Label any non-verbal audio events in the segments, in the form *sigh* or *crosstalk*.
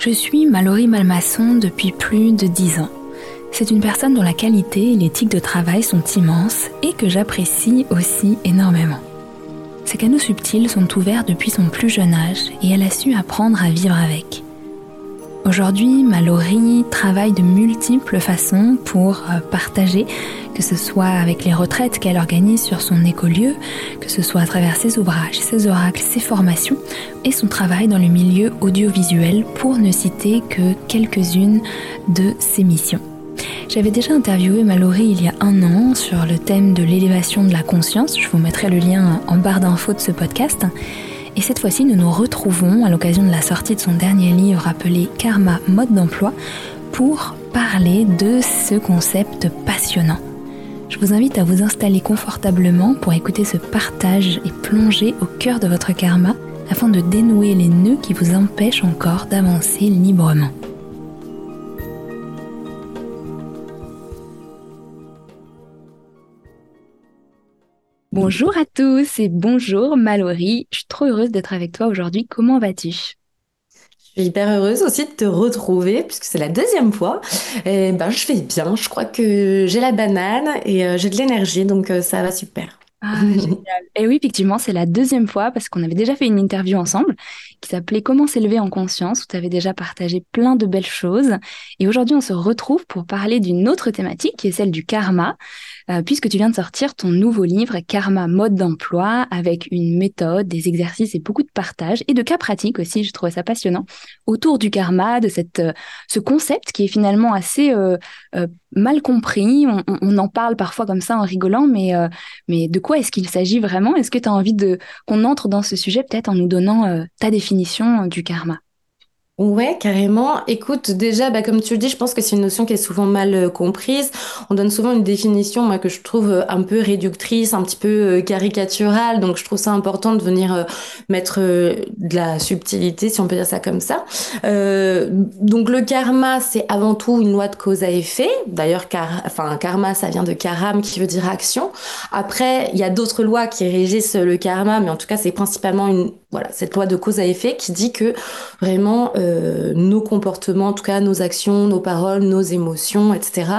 Je suis Mallory Malmasson depuis plus de dix ans. C'est une personne dont la qualité et l'éthique de travail sont immenses et que j'apprécie aussi énormément. Ses canaux subtils sont ouverts depuis son plus jeune âge et elle a su apprendre à vivre avec. Aujourd'hui, Mallory travaille de multiples façons pour euh, partager, que ce soit avec les retraites qu'elle organise sur son écolieu, que ce soit à travers ses ouvrages, ses oracles, ses formations et son travail dans le milieu audiovisuel pour ne citer que quelques-unes de ses missions. J'avais déjà interviewé Mallory il y a un an sur le thème de l'élévation de la conscience, je vous mettrai le lien en barre d'infos de ce podcast. Et cette fois-ci, nous nous retrouvons à l'occasion de la sortie de son dernier livre appelé Karma mode d'emploi pour parler de ce concept passionnant. Je vous invite à vous installer confortablement pour écouter ce partage et plonger au cœur de votre karma afin de dénouer les nœuds qui vous empêchent encore d'avancer librement. Bonjour à tous et bonjour Mallory. Je suis trop heureuse d'être avec toi aujourd'hui. Comment vas-tu? Je suis hyper heureuse aussi de te retrouver puisque c'est la deuxième fois. Et ben, je vais bien. Je crois que j'ai la banane et euh, j'ai de l'énergie donc euh, ça va super. Ah, génial. Et oui, effectivement, c'est la deuxième fois parce qu'on avait déjà fait une interview ensemble qui s'appelait Comment s'élever en conscience où tu avais déjà partagé plein de belles choses. Et aujourd'hui, on se retrouve pour parler d'une autre thématique qui est celle du karma. Euh, puisque tu viens de sortir ton nouveau livre Karma mode d'emploi avec une méthode, des exercices et beaucoup de partage et de cas pratiques aussi. Je trouvais ça passionnant autour du karma, de euh, ce concept qui est finalement assez euh, mal compris. On, en parle parfois comme ça en rigolant, mais de quoi est-ce qu'il s'agit vraiment? Est-ce que tu as envie qu'on entre dans ce sujet peut-être en nous donnant ta définition du karma? Ouais, carrément. Écoute, déjà, bah, comme tu le dis, je pense que c'est une notion qui est souvent mal euh, comprise. On donne souvent une définition, moi, que je trouve euh, un peu réductrice, un petit peu euh, caricaturale. Donc, je trouve ça important de venir mettre de la subtilité, si on peut dire ça comme ça. donc, le karma, c'est avant tout une loi de cause à effet. D'ailleurs, car, enfin, karma, ça vient de karam, qui veut dire action. Après, il y a d'autres lois qui régissent le karma, mais en tout cas, c'est principalement une, voilà, cette loi de cause à effet qui dit que vraiment, euh, nos comportements, en tout cas nos actions, nos paroles, nos émotions, etc.,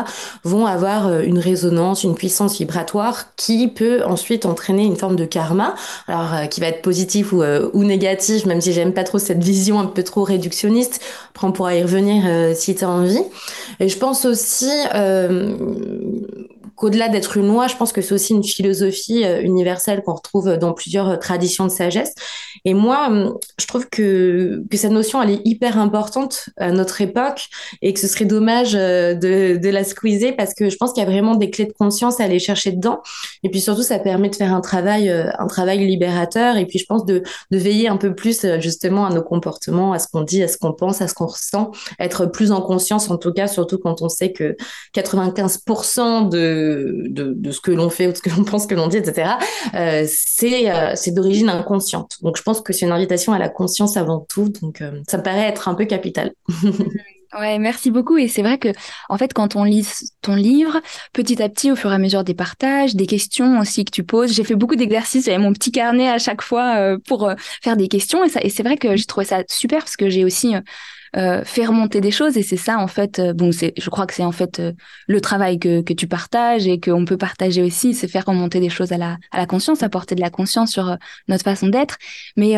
vont avoir euh, une résonance, une puissance vibratoire qui peut ensuite entraîner une forme de karma, alors euh, qui va être positif ou, ou négatif, même si j'aime pas trop cette vision un peu trop réductionniste. Après, on pourra y revenir si tu as envie. Et je pense aussi qu'au-delà d'être une loi, je pense que c'est aussi une philosophie universelle qu'on retrouve dans plusieurs traditions de sagesse. Et moi, je trouve que, que cette notion, elle est hyper importante à notre époque et que ce serait dommage euh, de, la squeezer parce que je pense qu'il y a vraiment des clés de conscience à aller chercher dedans. Et puis surtout, ça permet de faire un travail, euh, un travail libérateur. Et puis je pense de, veiller un peu plus euh, justement à nos comportements, à ce qu'on dit, à ce qu'on pense, à ce qu'on ressent, être plus en conscience en tout cas, surtout quand on sait que 95% de, de, ce que l'on fait ou de ce que l'on *laughs* pense que l'on dit, etc., euh, c'est c'est d'origine inconsciente. Donc je pense que c'est une invitation à la conscience avant tout. Donc ça me paraît être un peu capital. *laughs* Ouais, merci beaucoup. Et c'est vrai que, en fait, quand on lit ton livre, petit à petit, au fur et à mesure des partages, des questions aussi que tu poses, j'ai fait beaucoup d'exercices. J'avais mon petit carnet à chaque fois euh, pour euh, faire des questions. Et, et c'est vrai que j'ai trouvé ça super parce que j'ai aussi euh, fait remonter des choses. Et c'est ça, en fait. bon, c'est, je crois que c'est en fait le travail que, que tu partages et qu'on peut partager aussi, c'est faire remonter des choses à la, à la conscience, apporter de la conscience sur notre façon d'être. Mais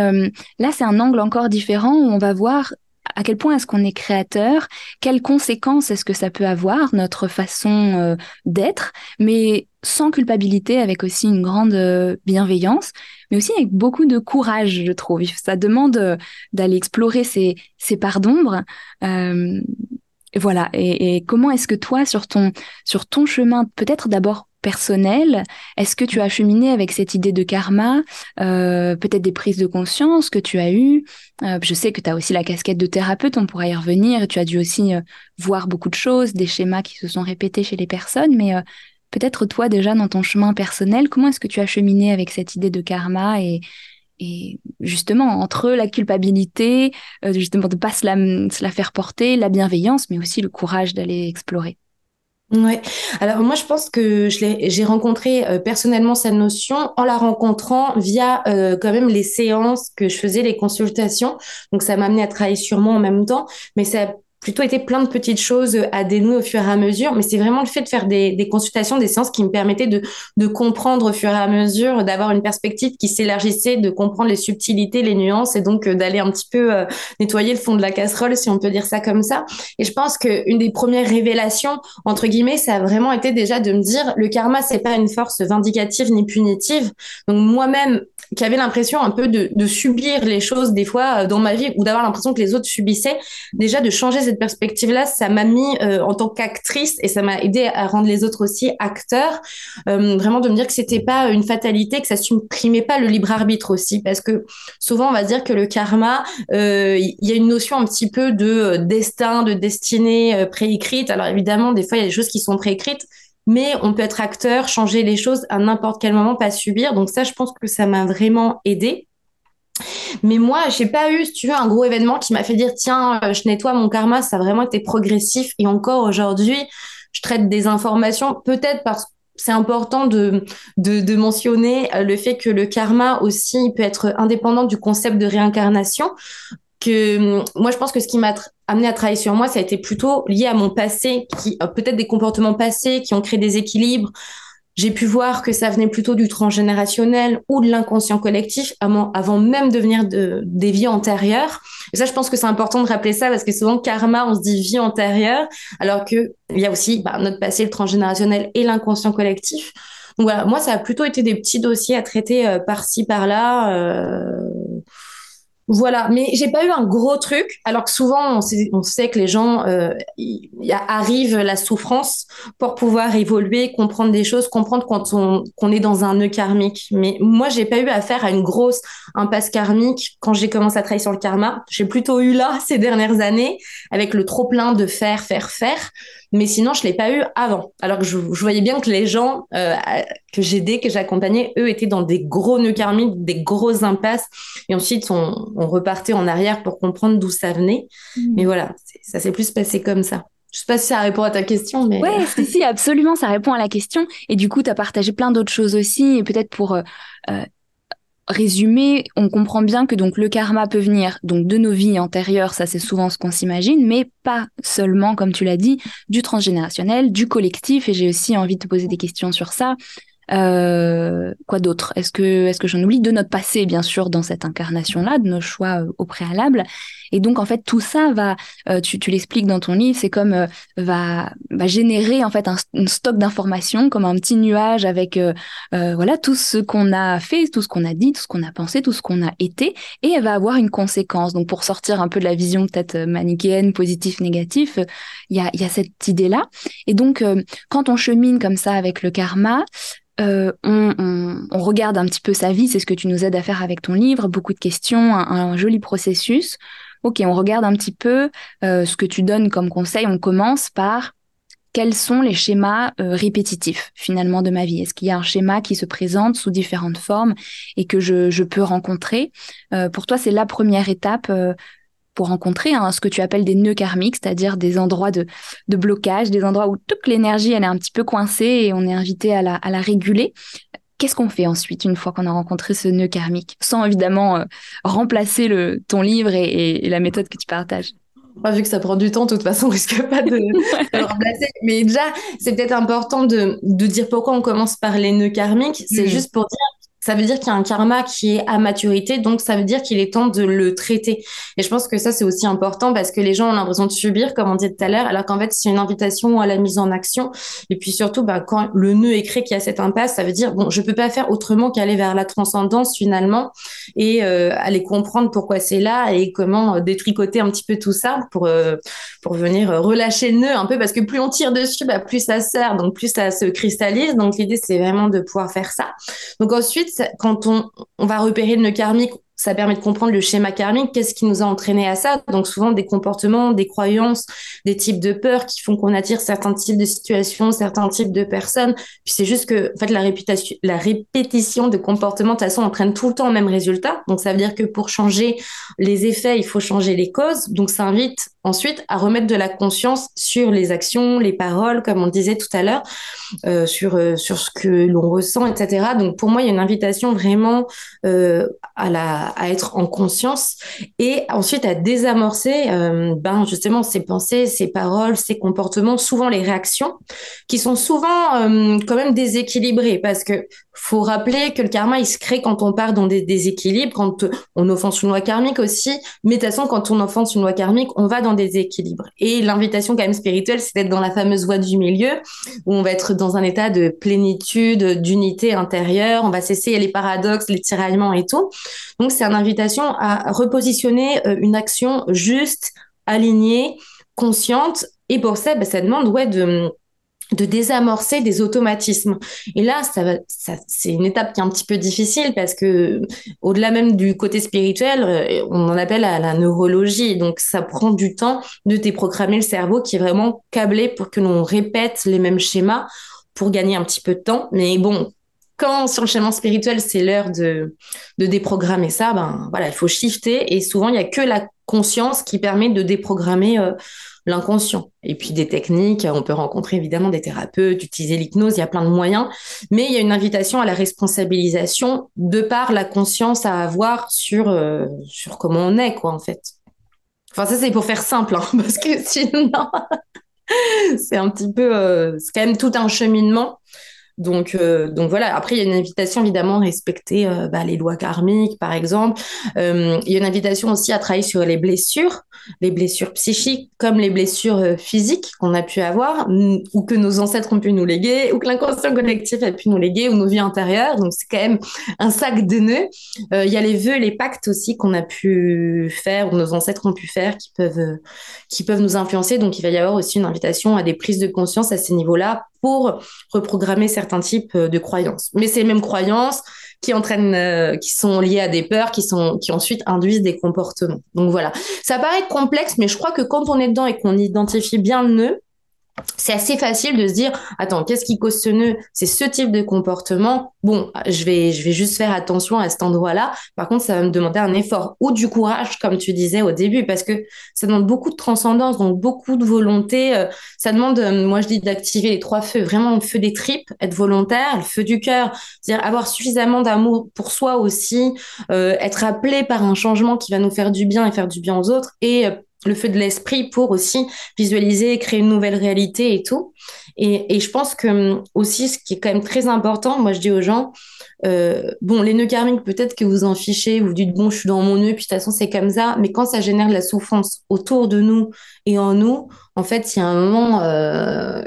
là, c'est un angle encore différent où on va voir à quel point est-ce qu'on est créateur, quelles conséquences est-ce que ça peut avoir, notre façon euh, d'être, mais sans culpabilité, avec aussi une grande euh, bienveillance, mais aussi avec beaucoup de courage, je trouve. Ça demande euh, d'aller explorer ces, ces parts d'ombre. Voilà. Et, et comment est-ce que toi, sur ton, sur ton chemin, peut-être d'abord personnel Est-ce que tu as cheminé avec cette idée de karma euh, Peut-être des prises de conscience que tu as eues? Euh, Je sais que tu as aussi la casquette de thérapeute, on pourra y revenir. Tu as dû aussi euh, voir beaucoup de choses, des schémas qui se sont répétés chez les personnes, mais peut-être toi déjà dans ton chemin personnel, comment est-ce que tu as cheminé avec cette idée de karma et, et justement entre la culpabilité, justement de pas se la, la faire porter, la bienveillance, mais aussi le courage d'aller explorer Ouais. Alors moi je pense que j'ai rencontré euh, personnellement cette notion en la rencontrant via euh, quand même les séances que je faisais, les consultations. Donc ça m'a amené à travailler sur moi en même temps, mais ça plutôt été plein de petites choses à dénouer au fur et à mesure, mais c'est vraiment le fait de faire des, consultations, des séances qui me permettaient de, de comprendre au fur et à mesure, d'avoir une perspective qui s'élargissait, de comprendre les subtilités, les nuances, et donc euh, d'aller un petit peu euh, nettoyer le fond de la casserole, si on peut dire ça comme ça. Et je pense qu'une des premières révélations, entre guillemets, ça a vraiment été déjà de me dire, le karma, c'est pas une force vindicative ni punitive. Donc moi-même, qui avait l'impression un peu de, de, subir les choses des fois euh, dans ma vie, ou d'avoir l'impression que les autres subissaient, déjà de changer cette perspective-là, ça m'a mis euh, en tant qu'actrice et ça m'a aidé à rendre les autres aussi acteurs. Euh, vraiment de me dire que c'était pas une fatalité, que ça supprimait pas le libre arbitre aussi, parce que souvent on va dire que le karma, euh, il y a une notion un petit peu de destin, de destinée préécrite. Alors évidemment, des fois il y a des choses qui sont préécrites, mais on peut être acteur, changer les choses à n'importe quel moment, pas subir. Donc ça, je pense que ça m'a vraiment aidé. Mais moi, j'ai pas eu, si tu veux, un gros événement qui m'a fait dire tiens, euh, je nettoie mon karma. Ça a vraiment été progressif. Et encore aujourd'hui, je traite des informations, peut-être parce que c'est important de, de, de, mentionner euh, le fait que le karma aussi peut être indépendant du concept de réincarnation. Que hum, moi, je pense que ce qui m'a amené à travailler sur moi, ça a été plutôt lié à mon passé, qui euh, peut-être des comportements passés qui ont créé des équilibres, j'ai pu voir que ça venait plutôt du transgénérationnel ou de l'inconscient collectif avant, même de venir de, des vies antérieures. Et ça, je pense que c'est important de rappeler ça parce que souvent, karma, on se dit vie antérieure, alors que il y a aussi bah, notre passé, le transgénérationnel et l'inconscient collectif. Donc voilà, moi, ça a plutôt été des petits dossiers à traiter euh, par-ci, par-là. Euh voilà, mais j'ai pas eu un gros truc, alors que souvent on sait, que les gens euh, y, y arrive la souffrance pour pouvoir évoluer, comprendre des choses, comprendre quand on qu'on est dans un nœud karmique. Mais moi, j'ai pas eu affaire à une grosse impasse karmique quand j'ai commencé à travailler sur le karma. J'ai plutôt eu là ces dernières années avec le trop plein de faire, faire, faire. Mais sinon, je l'ai pas eu avant. Alors que je, je voyais bien que les gens euh, que j'aidais, que j'accompagnais, eux étaient dans des gros nœuds karmiques, des grosses impasses. Et ensuite, on, on repartait en arrière pour comprendre d'où ça venait. Mmh. Mais voilà, ça s'est plus passé comme ça. Je sais pas si ça répond à ta question, mais... Ouais, *laughs* si, si, absolument, ça répond à la question. Et du coup, tu as partagé plein d'autres choses aussi. Et peut-être pour euh, euh résumé, on comprend bien que donc le karma peut venir donc de nos vies antérieures, ça c'est souvent ce qu'on s'imagine, mais pas seulement, comme tu l'as dit, du transgénérationnel, du collectif. Et j'ai aussi envie de te poser des questions sur ça. Euh, quoi d'autre? Est-ce que, est-ce que j'en oublie de notre passé, bien sûr, dans cette incarnation-là, de nos choix euh, au préalable? Et donc, en fait, tout ça va, euh, tu, tu l'expliques dans ton livre, c'est comme va, va générer en fait un, stock d'informations, comme un petit nuage avec voilà tout ce qu'on a fait, tout ce qu'on a dit, tout ce qu'on a pensé, tout ce qu'on a été, et elle va avoir une conséquence. Donc, pour sortir un peu de la vision peut-être manichéenne, positif, négatif, il y a, y a cette idée-là. Et donc, quand on chemine comme ça avec le karma, euh, on, regarde un petit peu sa vie, c'est ce que tu nous aides à faire avec ton livre, beaucoup de questions, un, joli processus. Ok, on regarde un petit peu euh, ce que tu donnes comme conseil. On commence par quels sont les schémas euh, répétitifs finalement de ma vie? Est-ce qu'il y a un schéma qui se présente sous différentes formes et que je, peux rencontrer? Pour toi, c'est la première étape pour rencontrer hein, ce que tu appelles des nœuds karmiques, c'est-à-dire des endroits de, de, blocage, des endroits où toute l'énergie elle est un petit peu coincée et on est invité à la, à la réguler. Qu'est-ce qu'on fait ensuite une fois qu'on a rencontré ce nœud karmique, sans évidemment euh, remplacer le, ton livre et, et, et, la méthode que tu partages? Moi, vu que ça prend du temps, de toute façon, *laughs* on risque pas de, de le remplacer? Mais déjà, c'est peut-être important de, de, dire pourquoi on commence par les nœuds karmiques. C'est mmh. juste pour dire ça veut dire qu'il y a un karma qui est à maturité, donc ça veut dire qu'il est temps de le traiter. Et je pense que ça, c'est aussi important parce que les gens ont l'impression de subir, comme on dit tout à l'heure, alors qu'en fait, c'est une invitation à la mise en action. Et puis surtout, bah, quand le nœud est créé, qu'il y a cette impasse, ça veut dire, bon, je peux pas faire autrement qu'aller vers la transcendance finalement et euh, aller comprendre pourquoi c'est là et comment euh, détricoter un petit peu tout ça pour, euh, pour venir relâcher le nœud un peu parce que plus on tire dessus, bah, plus ça sert, donc plus ça se cristallise. Donc l'idée, c'est vraiment de pouvoir faire ça. Donc ensuite, quand on, va repérer le nœud karmique, ça permet de comprendre le schéma karmique, qu'est-ce qui nous a entraîné à ça. Donc souvent des comportements, des croyances, des types de peurs qui font qu'on attire certains types de situations, certains types de personnes. Puis c'est juste que en fait la la répétition de comportements de toute façon entraîne tout le temps le même résultat. Donc ça veut dire que pour changer les effets, il faut changer les causes. Donc ça invite ensuite à remettre de la conscience sur les actions, les paroles, comme on disait tout à l'heure, euh, sur, euh, sur ce que l'on ressent, etc. Donc pour moi, il y a une invitation vraiment euh, à, la, à être en conscience et ensuite à désamorcer euh, ben, justement ces pensées, ces paroles, ces comportements, souvent les réactions, qui sont souvent euh, quand même déséquilibrées parce que faut rappeler que le karma, il se crée quand on part dans des déséquilibres, quand on offense une loi karmique aussi. Mais de toute façon, quand on offense une loi karmique, on va dans des équilibres. Et l'invitation quand même spirituelle, c'est d'être dans la fameuse voie du milieu, où on va être dans un état de plénitude, d'unité intérieure. On va cesser les paradoxes, les tiraillements et tout. Donc, c'est une invitation à repositionner euh, une action juste, alignée, consciente. Et pour ça, bah, ça demande ouais, de de désamorcer des automatismes. Et là, ça, ça c'est une étape qui est un petit peu difficile parce que au-delà même du côté spirituel, euh, on en appelle à la neurologie. Donc, ça prend du temps de déprogrammer le cerveau qui est vraiment câblé pour que l'on répète les mêmes schémas pour gagner un petit peu de temps. Mais bon, quand sur le chemin spirituel, c'est l'heure de, de déprogrammer ça, ben voilà, il faut shifter. Et souvent, il n'y a que la conscience qui permet de déprogrammer euh, l'inconscient. Et puis des techniques, on peut rencontrer évidemment des thérapeutes, utiliser l'hypnose, il y a plein de moyens, mais il y a une invitation à la responsabilisation de par la conscience à avoir sur, euh, sur comment on est, quoi, en fait. Enfin, ça, c'est pour faire simple, hein, *laughs* parce que sinon, *laughs* c'est un petit peu, euh, c'est quand même tout un cheminement. Donc, euh, donc voilà. Après, il y a une invitation évidemment à respecter euh, bah, les lois karmiques, par exemple. Euh, il y a une invitation aussi à travailler sur les blessures, les blessures psychiques comme les blessures physiques qu'on a pu avoir ou que nos ancêtres ont pu nous léguer ou que l'inconscient collectif a pu nous léguer ou nos vies intérieures. Donc c'est quand même un sac de nœuds. il y a les vœux, les pactes aussi qu'on a pu faire ou nos ancêtres ont pu faire qui peuvent qui peuvent nous influencer. Donc il va y avoir aussi une invitation à des prises de conscience à ces niveaux-là pour reprogrammer certains types euh, de croyances. Mais ces mêmes croyances qui entraînent, euh, qui sont liées à des peurs, qui sont, qui ensuite induisent des comportements. Donc voilà. Ça paraît complexe, mais je crois que quand on est dedans et qu'on identifie bien le nœud, c'est assez facile de se dire attends qu'est-ce qui cause ce nœud? C'est ce type de comportement. Bon je vais je vais juste faire attention à cet endroit-là. Par contre ça va me demander un effort ou du courage comme tu disais au début parce que ça demande beaucoup de transcendance donc beaucoup de volonté euh, ça demande euh, moi je dis d'activer les trois feux vraiment le feu des tripes être volontaire le feu du cœur dire avoir suffisamment d'amour pour soi aussi euh, être appelé par un changement qui va nous faire du bien et faire du bien aux autres et le feu de l'esprit pour aussi visualiser, créer une nouvelle réalité et tout. Et, et, je pense que hum, aussi, ce qui est quand même très important, moi je dis aux gens, euh, bon, les nœuds karmiques, peut-être que vous en fichez, vous dites, bon, je suis dans mon nœud, puis de toute façon, c'est comme ça. Mais quand ça génère de la souffrance autour de nous et en nous, en fait, il y a un moment, euh,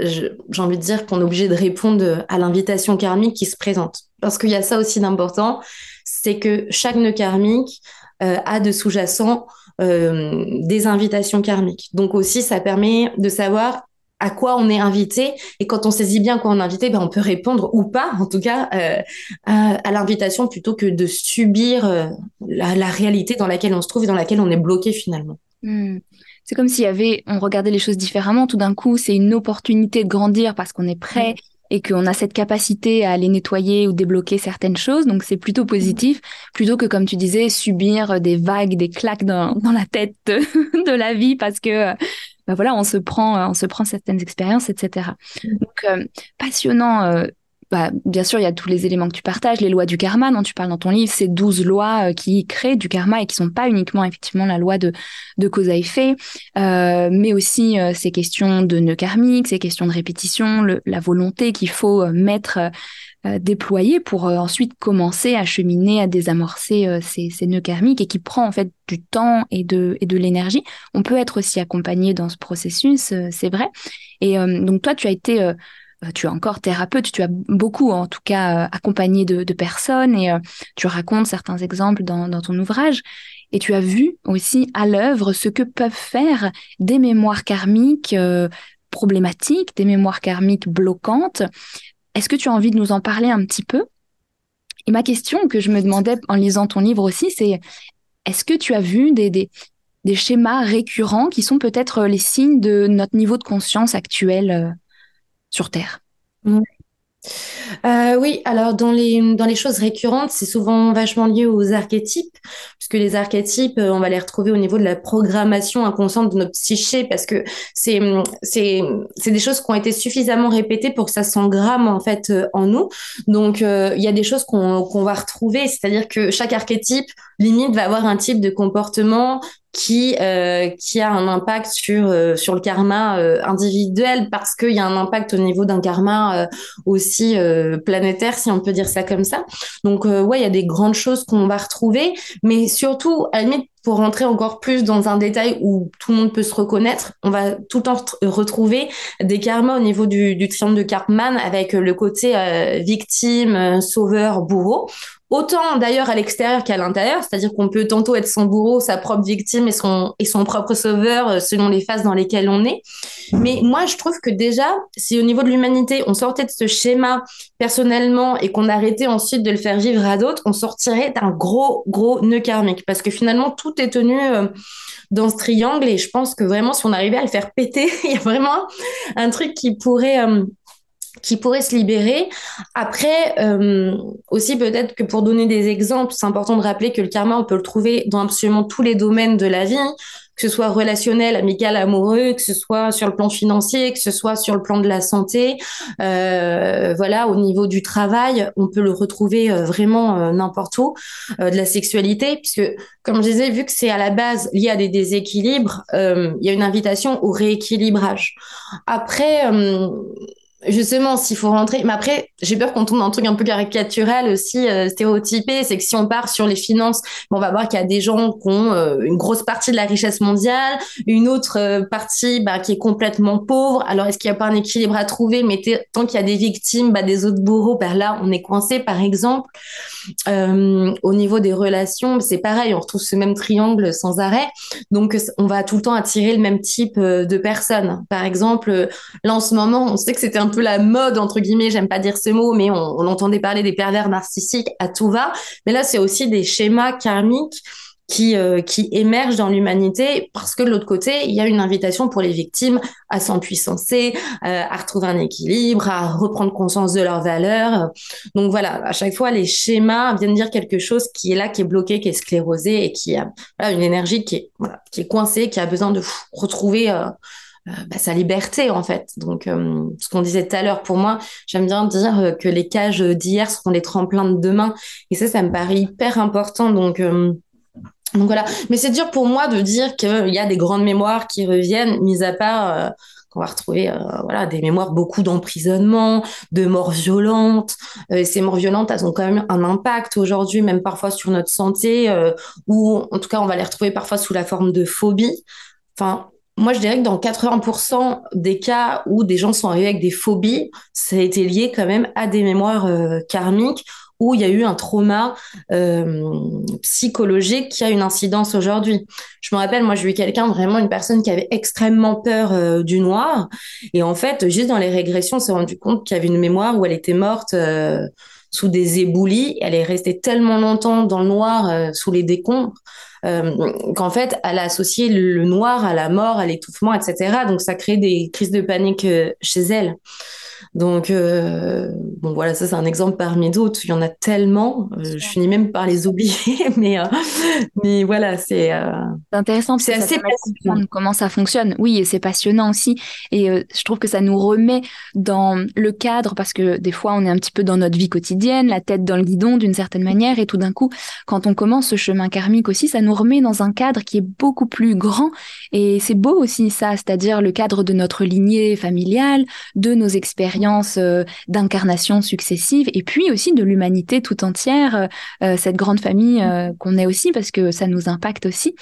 j'ai envie de dire qu'on est obligé de répondre à l'invitation karmique qui se présente. Parce qu'il y a ça aussi d'important, c'est que chaque nœud karmique euh, a de sous-jacent euh, des invitations karmiques. Donc aussi, ça permet de savoir à quoi on est invité et quand on saisit bien quoi on est invité, ben on peut répondre ou pas, en tout cas, euh, à, l'invitation plutôt que de subir euh, la, réalité dans laquelle on se trouve et dans laquelle on est bloqué finalement. Hmm. C'est comme s'il y avait, on regardait les choses différemment. Tout d'un coup, c'est une opportunité de grandir parce qu'on est prêt et qu'on a cette capacité à aller nettoyer ou débloquer certaines choses. Donc c'est plutôt positif, plutôt que comme tu disais, subir des vagues, des claques dans, *laughs* dans la tête de, la vie parce que bah voilà, on se prend, on se prend certaines expériences, etc. Donc euh, passionnant. Euh, bah, bien sûr, il y a tous les éléments que tu partages, les lois du karma dont tu parles dans ton livre, ces douze lois euh, qui créent du karma et qui sont pas uniquement effectivement la loi de, de cause à effet, euh, mais aussi euh, ces questions de nœuds karmiques, ces questions de répétition, la volonté qu'il faut mettre, déployer pour ensuite commencer à cheminer, à désamorcer ces, ces, nœuds karmiques et qui prend en fait du temps et de, et de l'énergie. On peut être aussi accompagné dans ce processus, c'est vrai. Et donc toi, tu as été tu es encore thérapeute, tu as beaucoup en tout cas euh, accompagné de, personnes et euh, tu racontes certains exemples dans, ton ouvrage. Et tu as vu aussi à l'œuvre ce que peuvent faire des mémoires karmiques problématiques, des mémoires karmiques bloquantes. Est-ce que tu as envie de nous en parler un petit peu? Et ma question que je me demandais en lisant ton livre aussi, c'est est-ce que tu as vu des schémas récurrents qui sont peut-être les signes de notre niveau de conscience actuel sur Terre. Euh, oui, alors dans les, dans les choses récurrentes, c'est souvent vachement lié aux archétypes, puisque les archétypes, euh, on va les retrouver au niveau de la programmation inconsciente de notre psyché, parce que c'est, c'est, c'est des choses qui ont été suffisamment répétées pour que ça s'engramme en fait euh, en nous. Donc il y a des choses qu'on, qu'on va retrouver, c'est-à-dire que chaque archétype limite va avoir un type de comportement qui euh, qui a un impact sur euh, sur le karma euh, individuel parce qu'il y a un impact au niveau d'un karma euh, aussi planétaire si on peut dire ça comme ça. Donc ouais, il y a des grandes choses qu'on va retrouver, mais surtout à pour rentrer encore plus dans un détail où tout le monde peut se reconnaître, on va tout le temps retrouver des karmas au niveau du, du triangle de Karpman avec le côté victime, sauveur, bourreau Autant d'ailleurs à l'extérieur qu'à l'intérieur, c'est-à-dire qu'on peut tantôt être son bourreau, sa propre victime et son, et son propre sauveur euh, selon les phases dans lesquelles on est. Mais moi, je trouve que déjà, si au niveau de l'humanité, on sortait de ce schéma personnellement et qu'on arrêtait ensuite de le faire vivre à d'autres, on sortirait d'un gros, gros nœud karmique. Parce que finalement, tout est tenu euh, dans ce triangle et je pense que vraiment, si on arrivait à le faire péter, *laughs* il y a vraiment un truc qui pourrait... Qui pourrait se libérer. Après, euh, aussi peut-être que pour donner des exemples, c'est important de rappeler que le karma, on peut le trouver dans absolument tous les domaines de la vie, que ce soit relationnel, amical, amoureux, que ce soit sur le plan financier, que ce soit sur le plan de la santé. Euh, voilà, au niveau du travail, on peut le retrouver euh, vraiment euh, n'importe où, euh, de la sexualité, puisque comme je disais, vu que c'est à la base lié à des déséquilibres, il y a une invitation au rééquilibrage. Après Justement, s'il faut rentrer. Mais après, j'ai peur qu'on tombe dans un truc un peu caricatural aussi, euh, stéréotypé. C'est que si on part sur les finances, on va voir qu'il y a des gens qui ont euh, une grosse partie de la richesse mondiale, une autre euh, partie bah, qui est complètement pauvre. Alors, est-ce qu'il n'y a pas un équilibre à trouver? Mais tant qu'il y a des victimes, bah, des autres bourreaux, bah, là, on est coincé, par exemple. au niveau des relations, c'est pareil, on retrouve ce même triangle sans arrêt. Donc, on va tout le temps attirer le même type de personnes. Par exemple, là, en ce moment, on sait que c'était un la mode, entre guillemets, j'aime pas dire ce mot, mais on, entendait parler des pervers narcissiques à tout va. Mais là, c'est aussi des schémas karmiques qui, euh, qui émergent dans l'humanité parce que de l'autre côté, il y a une invitation pour les victimes à s'empuissancer, euh, à retrouver un équilibre, à reprendre conscience de leurs valeurs. Donc voilà, à chaque fois, les schémas viennent dire quelque chose qui est là, qui est bloqué, qui est sclérosé et qui a une énergie qui est, qui est coincée, qui a besoin de retrouver euh, bah, sa liberté en fait. Donc, euh, ce qu'on disait tout à l'heure, pour moi, j'aime bien dire euh, que les cages d'hier seront les tremplins de demain. Et ça, ça me paraît hyper important. Donc, donc voilà. Mais c'est dur pour moi de dire qu'il y a des grandes mémoires qui reviennent, mis à part qu'on va retrouver voilà des mémoires beaucoup d'emprisonnement, de morts violentes. ces morts violentes, elles ont quand même un impact aujourd'hui, même parfois sur notre santé, ou en tout cas, on va les retrouver parfois sous la forme de phobie. Enfin, moi, je dirais que dans 80% des cas où des gens sont arrivés avec des phobies, ça a été lié quand même à des mémoires euh, karmiques où il y a eu un trauma euh, psychologique qui a une incidence aujourd'hui. Je me rappelle, moi, j'ai eu quelqu'un, vraiment une personne qui avait extrêmement peur euh, du noir. Et en fait, juste dans les régressions, on s'est rendu compte qu'il y avait une mémoire où elle était morte sous des éboulis. Elle est restée tellement longtemps dans le noir, sous les décombres, euh, qu'en fait, elle a associé le noir à la mort, à l'étouffement, etc. Donc, ça crée des crises de panique euh, chez elle. Donc, euh, bon, voilà, ça c'est un exemple parmi d'autres. Il y en a tellement. Euh, je finis même par les oublier, *laughs* mais, euh, mais voilà, c'est intéressant. C'est assez passionnant comment ça fonctionne. Oui, et c'est passionnant aussi. Et je trouve que ça nous remet dans le cadre parce que des fois, on est un petit peu dans notre vie quotidienne, la tête dans le guidon d'une certaine manière, et tout d'un coup, quand on commence ce chemin karmique aussi, ça nous remet dans un cadre qui est beaucoup plus grand. Et c'est beau aussi ça, c'est-à-dire le cadre de notre lignée familiale, de nos expériences euh, d'incarnation successives et puis aussi de l'humanité tout entière, euh, euh, cette grande famille qu'on est aussi parce que ça nous impacte aussi.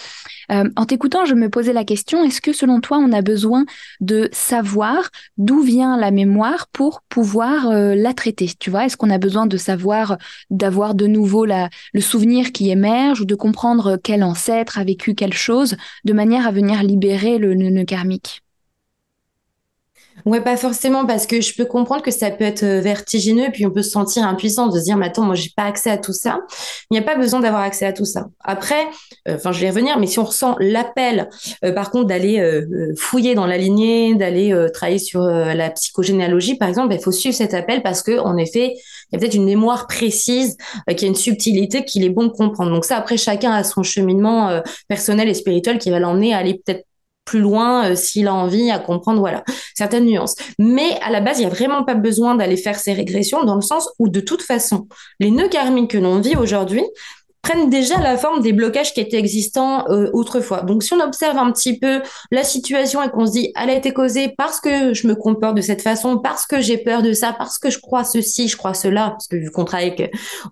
en t'écoutant, je me posais la question, est-ce que selon toi, on a besoin de savoir d'où vient la mémoire pour pouvoir la traiter? Tu vois, est-ce qu'on a besoin de savoir, d'avoir de nouveau la, le souvenir qui émerge ou de comprendre quel ancêtre a vécu quelle chose de manière à venir libérer le nœud karmique? Ouais, pas forcément, parce que je peux comprendre que ça peut être euh, vertigineux, puis on peut se sentir impuissant de se dire, mais attends, moi, j'ai pas accès à tout ça. Il n'y a pas besoin d'avoir accès à tout ça. Après, euh, enfin, je vais revenir, mais si on ressent l'appel, euh, par contre, d'aller fouiller dans la lignée, d'aller travailler sur la psychogénéalogie, par exemple, il faut suivre cet appel parce que, en effet, il y a peut-être une mémoire précise, qui a une subtilité qu'il est bon de comprendre. Donc ça, après, chacun a son cheminement personnel et spirituel qui va l'emmener à aller peut-être plus loin euh, s'il a envie à comprendre voilà certaines nuances. Mais à la base, il y a vraiment pas besoin d'aller faire ces régressions dans le sens où de toute façon, les nœuds karmiques que l'on vit aujourd'hui prennent déjà la forme des blocages qui étaient existants euh, autrefois. Donc si on observe un petit peu la situation et qu'on se dit elle a été causée parce que je me comporte de cette façon, parce que j'ai peur de ça, parce que je crois ceci, je crois cela, parce que vu qu'on travaille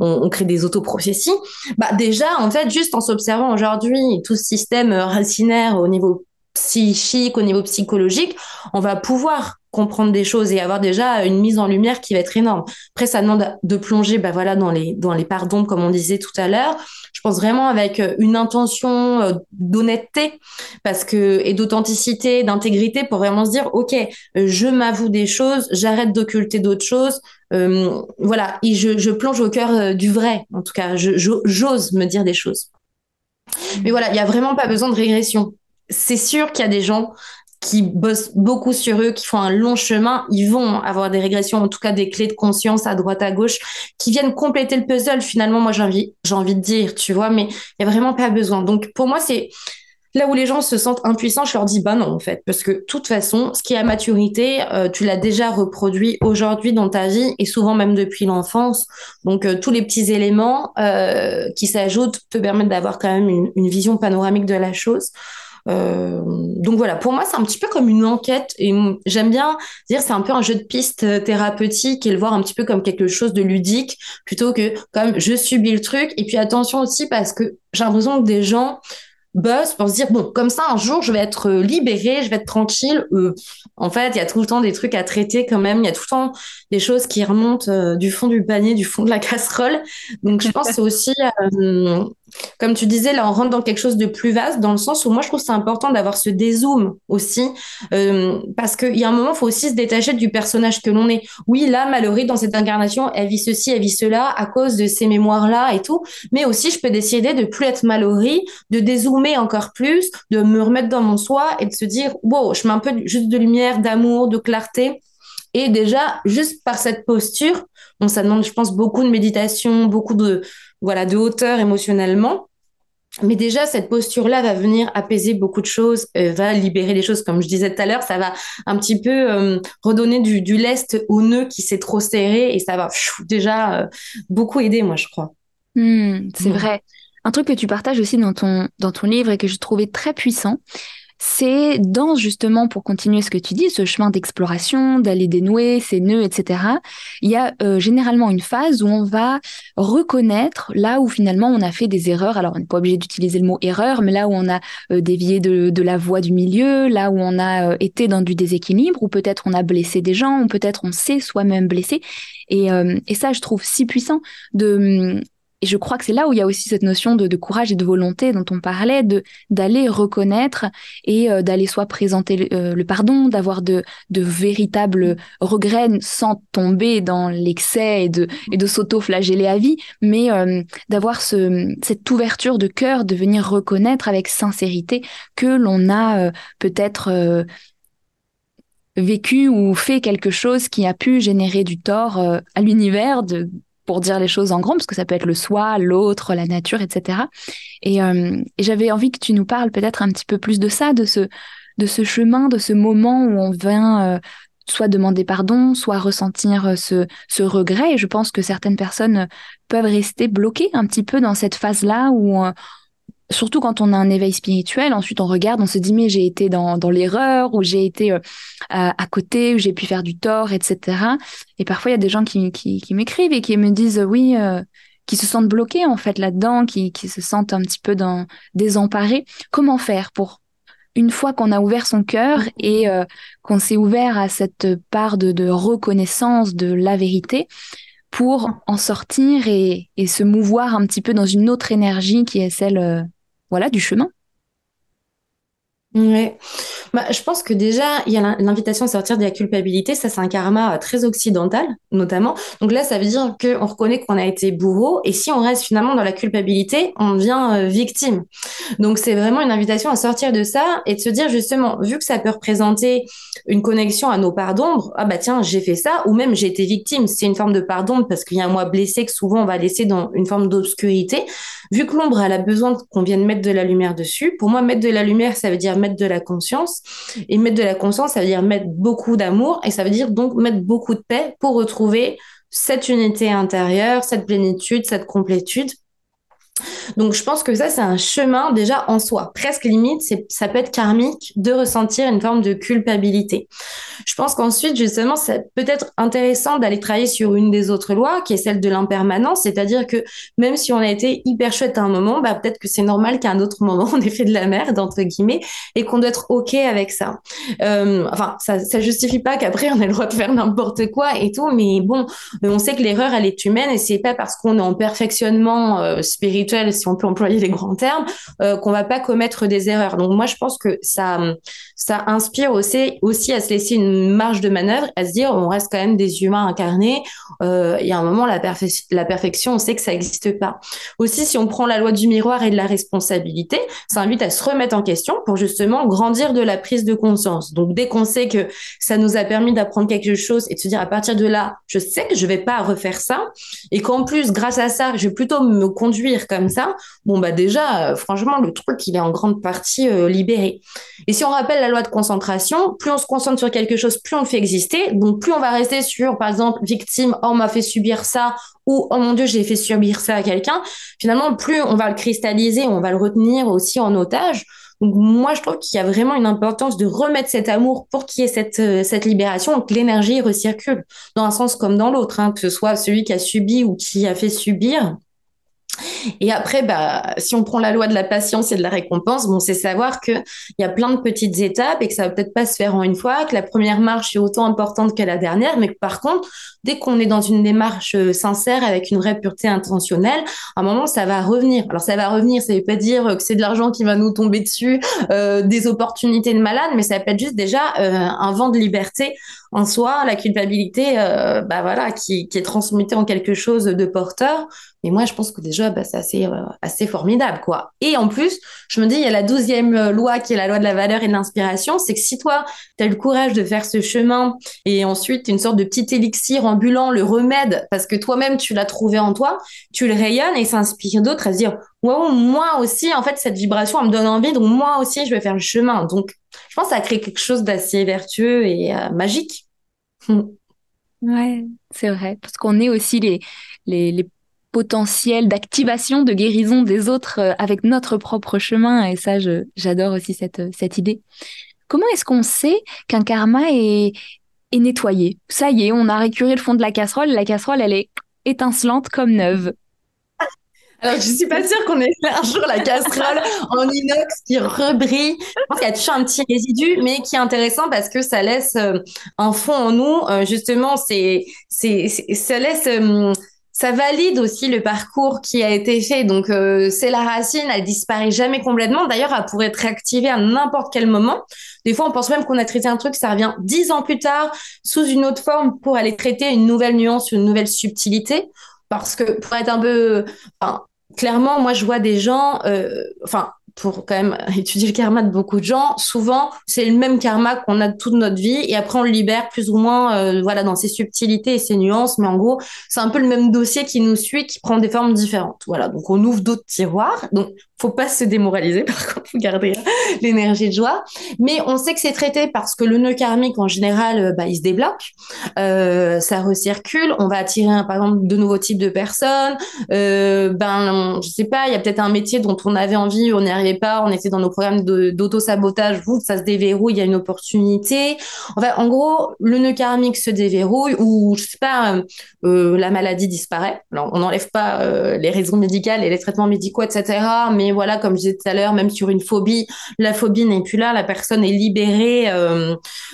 on, on, crée des autoprophéties, bah déjà en fait juste en s'observant aujourd'hui tout ce système racinaire au niveau psychique, au niveau psychologique, on va pouvoir comprendre des choses et avoir déjà une mise en lumière qui va être énorme. Après, ça demande de plonger, bah voilà, dans les dans les pardons, comme on disait tout à l'heure. Je pense vraiment avec euh, une intention euh, d'honnêteté, parce que et d'authenticité, d'intégrité, pour vraiment se dire, ok, je m'avoue des choses, j'arrête d'occulter d'autres choses. Euh, voilà, et je, je plonge au cœur du vrai. En tout cas, j'ose me dire des choses. Mais voilà, il y a vraiment pas besoin de régression c'est sûr qu'il y a des gens qui bossent beaucoup sur eux, qui font un long chemin, ils vont avoir des régressions, en tout cas des clés de conscience à droite à gauche, qui viennent compléter le puzzle. Finalement, moi j'ai envie, j'ai envie de dire, tu vois, mais il y a vraiment pas besoin. Donc pour moi, c'est là où les gens se sentent impuissants, je leur dis bah non en fait, parce que de toute façon, ce qui est à maturité, euh, tu l'as déjà reproduit aujourd'hui dans ta vie et souvent même depuis l'enfance. Donc euh, tous les petits éléments euh, qui s'ajoutent te permettent d'avoir quand même une vision panoramique de la chose. Euh, donc voilà, pour moi, c'est un petit peu comme une enquête et j'aime bien dire c'est un peu un jeu de piste euh, thérapeutique et le voir un petit peu comme quelque chose de ludique plutôt que comme je subis le truc. Et puis attention aussi parce que j'ai l'impression que des gens bossent pour se dire bon comme ça un jour je vais être euh, libérée je vais être tranquille. En fait il y a tout le temps des trucs à traiter quand même. Il y a tout le temps des choses qui remontent du fond du panier du fond de la *laughs* casserole. Donc je pense c'est aussi comme tu disais, là, on rentre dans quelque chose de plus vaste, dans le sens où moi, je trouve c'est important d'avoir ce dézoom aussi, euh, parce qu'il y a un moment, il faut aussi se détacher du personnage que l'on est. Oui, là, Mallory, dans cette incarnation, elle vit ceci, elle vit cela, à cause de ces mémoires-là et tout, mais aussi, je peux décider de plus être Mallory, de dézoomer encore plus, de me remettre dans mon soi et de se dire, wow, je mets un peu juste de lumière, d'amour, de clarté. Et déjà, juste par cette posture, bon, ça demande, je pense, beaucoup de méditation, beaucoup de, voilà, de hauteur émotionnellement. Mais déjà, cette posture-là va venir apaiser beaucoup de choses, euh, va libérer les choses, comme je disais tout à l'heure, ça va un petit peu euh, redonner du, du, lest au nœud qui s'est trop serré et ça va déjà euh, beaucoup aider, moi, je crois. Hmm, c'est vrai. Un truc que tu partages aussi dans ton, dans ton livre et que je trouvais très puissant, c'est dans justement, pour continuer ce que tu dis, ce chemin d'exploration, d'aller dénouer ces nœuds, etc. Il y a euh, généralement une phase où on va reconnaître là où finalement on a fait des erreurs. Alors on n'est pas obligé d'utiliser le mot erreur, mais là où on a euh, dévié de, de, la voie du milieu, là où on a euh, été dans du déséquilibre, ou peut-être on a blessé des gens, ou peut-être on s'est soi-même blessé. Et, et, ça, je trouve si puissant de et je crois que c'est là où il y a aussi cette notion de, courage et de volonté dont on parlait, de d'aller reconnaître et euh, d'aller soit présenter le, euh, pardon, d'avoir de, de véritables regrets sans tomber dans l'excès et de, et de s'auto-flageller à vie, mais euh, d'avoir ce, cette ouverture de cœur, de venir reconnaître avec sincérité que l'on a peut-être vécu ou fait quelque chose qui a pu générer du tort à l'univers, de pour dire les choses en grand, parce que ça peut être le soi, l'autre, la nature, etc. Euh, et, j'avais envie que tu nous parles peut-être un petit peu plus de ça, de ce, de ce chemin, de ce moment où on vient euh, soit demander pardon, soit ressentir euh, ce, ce regret. Et je pense que certaines personnes peuvent rester bloquées un petit peu dans cette phase-là où surtout quand on a un éveil spirituel, ensuite on regarde, on se dit mais j'ai été dans, dans l'erreur ou j'ai été euh, à, côté, ou j'ai pu faire du tort, etc. Et parfois il y a des gens qui, qui, m'écrivent et qui me disent oui, euh, qui se sentent bloqués en fait là-dedans, qui, qui se sentent un petit peu dans, désemparés. Comment faire pour une fois qu'on a ouvert son cœur et euh, qu'on s'est ouvert à cette part de, de reconnaissance de la vérité, pour en sortir et, et, se mouvoir un petit peu dans une autre énergie qui est celle voilà, du chemin. Bah, je pense que déjà, il y a l'invitation à sortir de la culpabilité. Ça, c'est un karma très occidental, notamment. Donc là, ça veut dire qu'on reconnaît qu'on a été bourreau. Et si on reste finalement dans la culpabilité, on devient euh, victime. Donc c'est vraiment une invitation à sortir de ça et de se dire justement, vu que ça peut représenter une connexion à nos parts d'ombre, ah bah tiens, j'ai fait ça, ou même j'ai été victime. C'est une forme de part d'ombre parce qu'il y a un moi blessé que souvent on va laisser dans une forme d'obscurité. Vu que l'ombre, elle a besoin qu'on vienne mettre de la lumière dessus. Pour moi, mettre de la lumière, ça veut dire mettre de la conscience. Et mettre de la conscience, ça veut dire mettre beaucoup d'amour et ça veut dire donc mettre beaucoup de paix pour retrouver cette unité intérieure, cette plénitude, cette complétude donc je pense que ça, c'est un chemin déjà en soi. Presque limite, ça peut être karmique de ressentir une forme de culpabilité. Je pense qu'ensuite, justement, c'est peut-être intéressant d'aller travailler sur une des autres lois, qui est celle de l'impermanence, c'est-à-dire que même si on a été hyper chouette à un moment, bah, peut-être que c'est normal qu'à un autre moment, *laughs* on ait fait de la merde, entre guillemets, et qu'on doit être OK avec ça. Euh, enfin, ça, ça justifie pas qu'après, on ait le droit de faire n'importe quoi et tout, mais bon, on sait que l'erreur, elle est humaine, et c'est pas parce qu'on est en perfectionnement euh, spirituel si on peut employer les grands termes, euh, qu'on va pas commettre des erreurs. Donc moi, je pense que ça, ça inspire aussi, aussi à se laisser une marge de manœuvre, à se dire, on reste quand même des humains incarnés. Euh, il y a un moment, la, la perfection, on sait que ça n'existe pas. Aussi, si on prend la loi du miroir et de la responsabilité, ça invite à se remettre en question pour justement grandir de la prise de conscience. Donc dès qu'on sait que ça nous a permis d'apprendre quelque chose et de se dire à partir de là, je sais que je vais pas refaire ça, et qu'en plus, grâce à ça, je vais plutôt me conduire comme ça, bon bah déjà, euh, franchement, le truc, il est en grande partie euh, libéré. Et si on rappelle la loi de concentration, plus on se concentre sur quelque chose, plus on le fait exister. Donc plus on va rester sur, par exemple, victime, oh, on m'a fait subir ça, ou oh mon dieu, j'ai fait subir ça à quelqu'un. Finalement, plus on va le cristalliser, on va le retenir aussi en otage. Donc moi, je trouve qu'il y a vraiment une importance de remettre cet amour pour qu'il y ait cette, euh, cette libération, que l'énergie recircule dans un sens comme dans l'autre, hein, que ce soit celui qui a subi ou qui a fait subir. Et après, bah, si on prend la loi de la patience et de la récompense, bon, c'est savoir qu'il y a plein de petites étapes et que ça va peut-être pas se faire en une fois, que la première marche est autant importante que la dernière, mais que par contre, dès qu'on est dans une démarche euh, sincère avec une vraie pureté intentionnelle, à un moment, ça va revenir. Alors, ça va revenir, ça veut pas dire que c'est de l'argent qui va nous tomber dessus, euh, des opportunités de malade, mais ça peut être juste déjà euh, un vent de liberté en soi, la culpabilité, euh, bah voilà, qui, qui est transmutée en quelque chose de porteur. Mais moi, je pense que déjà, bah, c'est assez, euh, assez formidable, quoi. Et en plus, je me dis, il y a la douzième euh, loi qui est la loi de la valeur et de l'inspiration. C'est que si toi, tu as le courage de faire ce chemin et ensuite une sorte de petit élixir ambulant, le remède, parce que toi-même, tu l'as trouvé en toi, tu le rayonnes et ça d'autres à se dire, wow, moi aussi, en fait, cette vibration, elle me donne envie, donc moi aussi, je vais faire le chemin. Donc, je pense que ça crée quelque chose d'assez vertueux et euh, magique. *laughs* ouais, c'est vrai, parce qu'on est aussi les, les potentiels d'activation, de guérison des autres euh, avec notre propre chemin, et ça, j'adore aussi cette, cette idée. Comment est-ce qu'on sait qu'un karma est, est nettoyé? Ça y est, on a récuré le fond de la casserole, la casserole, elle est étincelante comme neuve. Alors, je suis pas sûre qu'on ait fait un jour la casserole *laughs* en inox qui rebrille. Je pense qu'il y a toujours un petit résidu, mais qui est intéressant parce que ça laisse euh, un fond en nous. Euh, justement, c'est, c'est, ça laisse, euh, ça valide aussi le parcours qui a été fait. Donc, c'est la racine, elle disparaît jamais complètement. D'ailleurs, elle pourrait être réactivée à n'importe quel moment. Des fois, on pense même qu'on a traité un truc, ça revient dix ans plus tard sous une autre forme pour aller traiter une nouvelle nuance, une nouvelle subtilité parce que pour être un peu, enfin, clairement, moi, je vois des gens, euh, enfin, pour quand même *laughs* étudier le karma de beaucoup de gens, souvent c'est le même karma qu'on a toute notre vie et après on le libère plus ou moins euh, voilà dans ses subtilités et ses nuances. Mais en gros c'est un peu le même dossier qui nous suit qui prend des formes différentes. Voilà. Donc on ouvre d'autres tiroirs. Donc faut pas se démoraliser *laughs* par contre faut garder l'énergie de joie. Mais on sait que c'est traité parce que le nœud karmique en général euh, bah, il se débloque. Euh, ça recircule. On va attirer par exemple de nouveaux types de personnes. Euh, ben je sais pas il y a peut-être un métier dont on avait envie on est pas, on était dans nos programmes d'auto-sabotage, vous, ça se déverrouille, il y a une opportunité. Enfin, en gros, le nœud karmique se déverrouille ou, je sais pas, euh, euh, la maladie disparaît. Alors, on n'enlève pas euh, les raisons médicales et les traitements médicaux, etc. Mais voilà, comme je disais tout à l'heure, même sur une phobie, la phobie n'est plus là, la personne est libérée.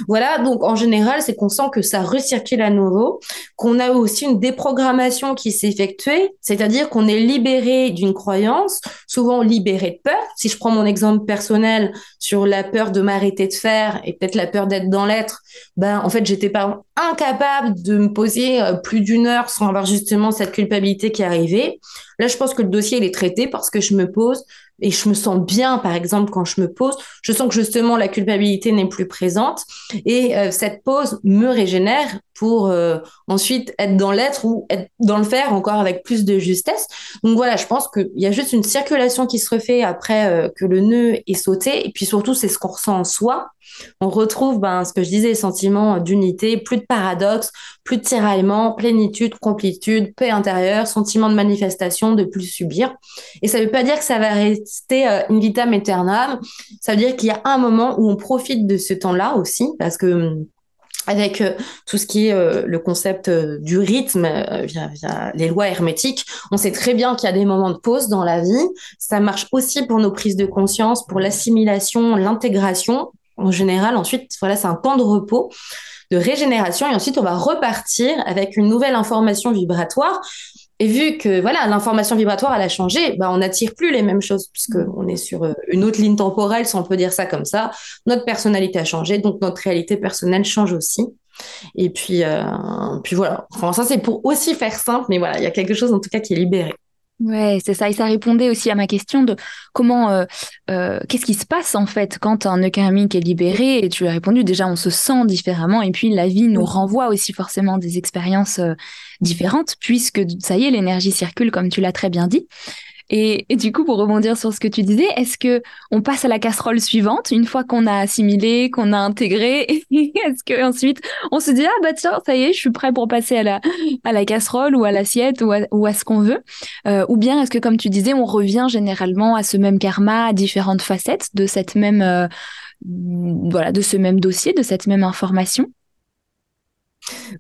Voilà, donc en général, c'est qu'on sent que ça recircule à nouveau, qu'on a aussi une déprogrammation qui s'est effectuée, c'est-à-dire qu'on est libéré d'une croyance, souvent libéré de peur. Si je prends mon exemple personnel sur la peur de m'arrêter de faire et peut-être la peur d'être dans l'être, ben en fait, j'étais pas incapable de me poser euh, plus d'une heure sans avoir justement cette culpabilité qui arrivait. Là, je pense que le dossier est traité parce que je me pose et je me sens bien, par exemple, quand je me pose. Je sens que justement la culpabilité n'est plus présente et euh, cette pause me régénère pour euh, ensuite être dans l'être ou être dans le faire encore avec plus de justesse. Donc voilà, je pense qu'il y a juste une circulation qui se refait après que le nœud est sauté et puis surtout c'est ce qu'on ressent en soi on retrouve ben, ce que je disais, sentiment d'unité, plus de paradoxe, plus de tiraillement, plénitude, complétude, paix intérieure, sentiment de manifestation, de plus subir. Et ça ne veut pas dire que ça va rester euh, in vitam aeternam. Ça veut dire qu'il y a un moment où on profite de ce temps-là aussi, parce que hum, avec euh, tout ce qui est euh, le concept du rythme via, les lois hermétiques, on sait très bien qu'il y a des moments de pause dans la vie. Ça marche aussi pour nos prises de conscience, pour l'assimilation, l'intégration en général, ensuite, voilà, c'est un temps de repos, de régénération, et ensuite, on va repartir avec une nouvelle information vibratoire. Et vu que voilà l'information vibratoire elle a changé, bah on n'attire plus les mêmes choses puisque on est sur euh, une autre ligne temporelle, si on peut dire ça comme ça. Notre personnalité a changé, donc notre réalité personnelle change aussi. Et puis euh, puis voilà. Enfin ça c'est pour aussi faire simple, mais voilà il y a quelque chose en tout cas qui est libéré. Ouais, c'est ça. Et ça répondait aussi à ma question de comment, euh, euh, qu'est-ce qui se passe en fait quand un karmique est libéré Et tu as répondu déjà, on se sent différemment. Et puis la vie nous renvoie aussi forcément des expériences euh, différentes, puisque ça y est, l'énergie circule comme tu l'as très bien dit. Et, du coup, pour rebondir sur ce que tu disais, est-ce que on passe à la casserole suivante une fois qu'on a assimilé, qu'on a intégré *laughs* Est-ce que ensuite on se dit ah bah tiens ça y est, je suis prêt pour passer à la à la casserole ou à l'assiette ou à, ce qu'on veut. Euh, Ou bien est-ce que comme tu disais, on revient généralement à ce même karma, à différentes facettes de cette même euh, voilà de ce même dossier, de cette même information?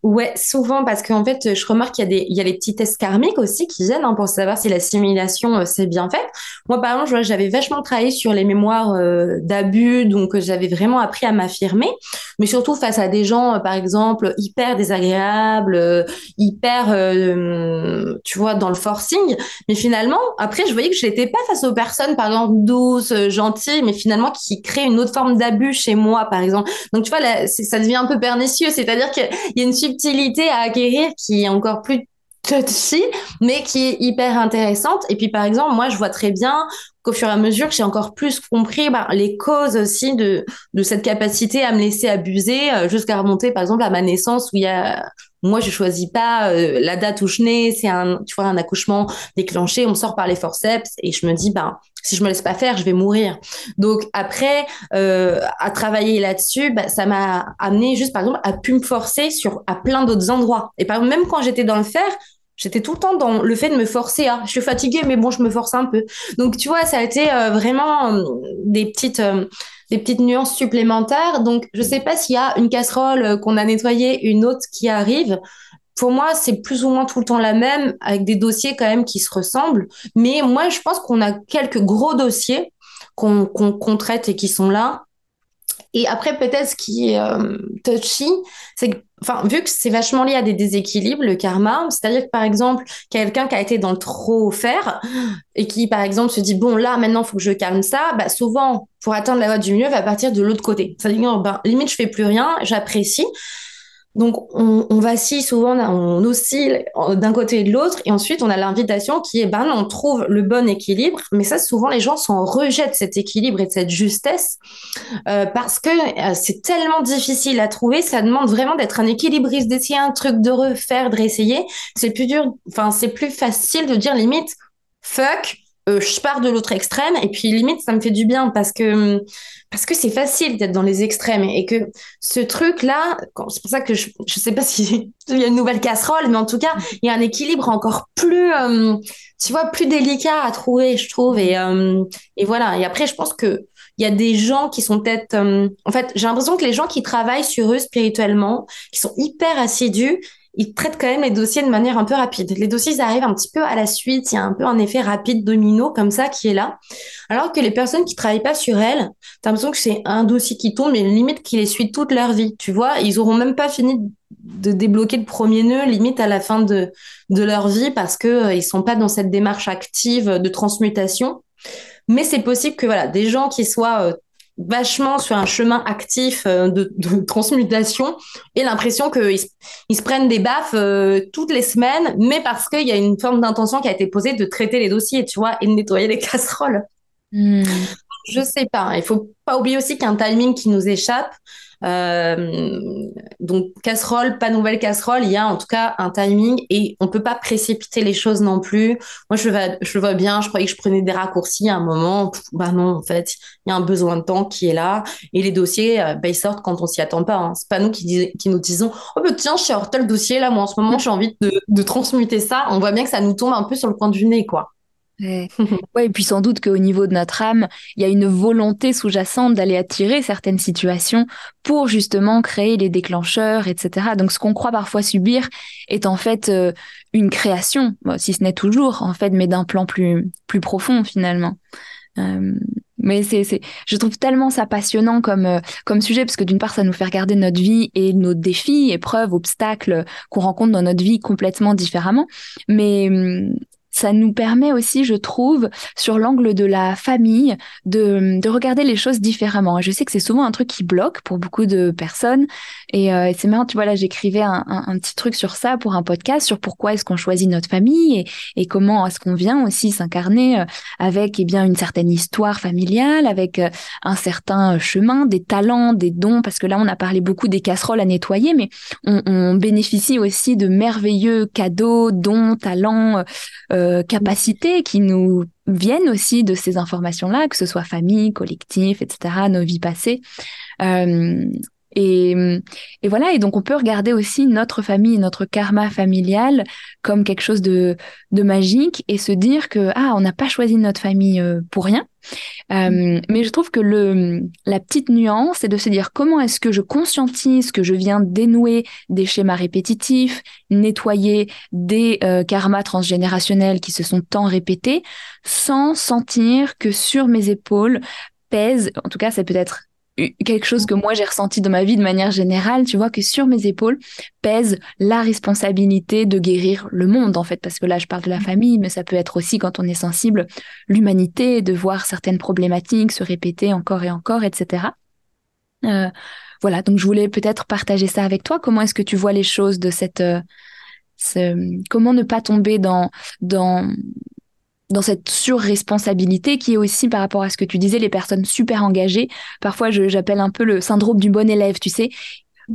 Ouais, souvent parce qu'en fait, je remarque qu'il y a des, il y a les petits tests karmiques aussi qui viennent hein, pour savoir si l'assimilation euh, s'est bien faite. Moi, par exemple, j'avais vachement travaillé sur les mémoires euh, d'abus, donc euh, j'avais vraiment appris à m'affirmer, mais surtout face à des gens, par exemple, hyper désagréables, hyper, tu vois, dans le forcing. Mais finalement, après, je voyais que je n'étais pas face aux personnes, par exemple, douces, gentilles, mais finalement qui créent une autre forme d'abus chez moi, par exemple. Donc, tu vois, ça devient un peu pernicieux, c'est-à-dire que y a une subtilité à acquérir qui est encore plus touchy, mais qui est hyper intéressante. Et puis, par exemple, moi, je vois très bien qu'au fur et à mesure, j'ai encore plus compris bah, les causes aussi de, de cette capacité à me laisser abuser, euh, jusqu'à remonter, par exemple, à ma naissance, où il y a moi, je choisis pas euh, la date où je nais, c'est un, tu vois, un accouchement déclenché, on sort par les forceps et je me dis, ben, si je me laisse pas faire, je vais mourir. Donc après, euh, à travailler là-dessus, bah, ça m'a amené juste, par exemple, à pu me forcer sur à plein d'autres endroits. Et par exemple, même quand j'étais dans le fer, j'étais tout le temps dans le fait de me forcer à. Je suis fatiguée, mais bon, je me force un peu. Donc tu vois, ça a été euh, vraiment des petites des petites nuances supplémentaires. Donc, je ne sais pas s'il y a une casserole euh, qu'on a nettoyée, une autre qui arrive. Pour moi, c'est plus ou moins tout le temps la même, avec des dossiers quand même qui se ressemblent. Mais moi, je pense qu'on a quelques gros dossiers qu'on traite et qui sont là. Et après, peut-être ce qui est euh, touchy, c'est que, enfin, vu que c'est vachement lié à des déséquilibres, le karma, c'est-à-dire que par exemple, quelqu'un qui a été dans le trop faire et qui, par exemple, se dit, bon, là, maintenant, il faut que je calme ça, bah, souvent, pour atteindre la voie du mieux, va partir de l'autre côté. C'est-à-dire, ben, limite, je fais plus rien, j'apprécie. Donc, on, on vacille souvent, on oscille d'un côté et de l'autre, et ensuite, on a l'invitation qui est, ben, on trouve le bon équilibre, mais ça, souvent, les gens sont rejettent cet équilibre et de cette justesse, euh, parce que euh, c'est tellement difficile à trouver, ça demande vraiment d'être un équilibriste, d'essayer un truc, de refaire, de réessayer. C'est plus dur, enfin, c'est plus facile de dire limite, fuck, euh, je pars de l'autre extrême et puis limite ça me fait du bien parce que parce que c'est facile d'être dans les extrêmes et que ce truc là c'est pour ça que je je sais pas *laughs* si y a une nouvelle casserole mais en tout cas il y a un équilibre encore plus euh, tu vois plus délicat à trouver je trouve. Et euh, et voilà. Et après je pense que il y a des gens qui sont peut-être en fait j'ai l'impression que les gens qui travaillent sur eux spirituellement qui sont hyper assidus ils traitent quand même les dossiers de manière un peu rapide. Les dossiers, ils arrivent un petit peu à la suite. Il y a un peu un effet rapide domino comme ça qui est là. Alors que les personnes qui travaillent pas sur elles, t'as l'impression que c'est un dossier qui tombe, mais limite qui les suit toute leur vie. Tu vois, ils auront même pas fini de débloquer le premier nœud, limite à la fin de, de leur vie parce que euh, ils sont pas dans cette démarche active de transmutation. Mais c'est possible que voilà, des gens qui soient euh, vachement sur un chemin actif euh, de, *laughs* transmutation et l'impression qu'ils ils se prennent des baffes euh, toutes les semaines, mais parce qu'il y a une forme d'intention qui a été posée de traiter les dossiers, tu vois, et de nettoyer les *laughs* casseroles. Hmm. Je sais pas. Il faut pas oublier aussi qu'il y a un timing qui nous échappe. Euh, donc casserole, pas nouvelle casserole, il y a en tout cas un timing et on peut pas précipiter les choses non plus. Moi je vois, je vois bien, je croyais que je prenais des raccourcis à un moment, bah non en fait il y a un besoin de temps qui est là et les dossiers euh, bah, ils sortent quand on s'y attend pas. Hein. C'est pas nous qui, nous disons oh bah tiens je tel dossier là moi en ce moment j'ai envie de, de transmuter ça. On voit bien que ça nous tombe un peu sur le coin du nez quoi. *laughs* Ouais. et puis sans doute qu'au niveau de notre âme, il y a une volonté sous-jacente d'aller attirer certaines situations pour justement créer les déclencheurs, etc. Donc ce qu'on croit parfois subir est en fait euh, une création, si ce n'est toujours en fait, mais d'un plan plus plus profond finalement. Euh, mais c'est, c'est, je trouve tellement ça passionnant comme euh, comme sujet parce que d'une part ça nous fait regarder notre vie et nos défis, épreuves, obstacles qu'on rencontre dans notre vie complètement différemment. Mais hum, ça nous permet aussi, je trouve, sur l'angle de la famille, de, de regarder les choses différemment. Je sais que c'est souvent un truc qui bloque pour beaucoup de personnes. Et, euh, c'est marrant, tu vois, là, j'écrivais un, un, petit truc sur ça pour un podcast, sur pourquoi est-ce qu'on choisit notre famille et, et comment est-ce qu'on vient aussi s'incarner euh, avec, eh bien, une certaine histoire familiale, avec euh, un certain chemin, des talents, des dons, parce que là, on a parlé beaucoup des casseroles à nettoyer, mais on, on bénéficie aussi de merveilleux cadeaux, dons, talents, euh, capacités qui nous viennent aussi de ces informations-là, que ce soit famille, collectif, etc., nos vies passées. Euh, et, et, voilà, et donc on peut regarder aussi notre famille, notre karma familial comme quelque chose de, de magique et se dire que ah, on n'a pas choisi notre famille euh, pour rien. Euh, mais je trouve que le, la petite nuance, c'est de se dire comment est-ce que je conscientise que je viens dénouer des schémas répétitifs, nettoyer des euh, karmas transgénérationnels qui se sont tant répétés, sans sentir que sur mes épaules pèse, en tout cas c'est peut-être quelque chose que moi j'ai ressenti dans ma vie de manière générale, tu vois que sur mes épaules pèse la responsabilité de guérir le monde en fait, parce que là je parle de la famille, mais ça peut être aussi quand on est sensible l'humanité, de voir certaines problématiques se répéter encore et encore, etc. Euh, voilà, donc je voulais peut-être partager ça avec toi. Comment est-ce que tu vois les choses de cette, euh, comment ne pas tomber dans dans cette surresponsabilité qui est aussi par rapport à ce que tu disais, les personnes super engagées. Parfois, j'appelle un peu le syndrome du bon élève, tu sais.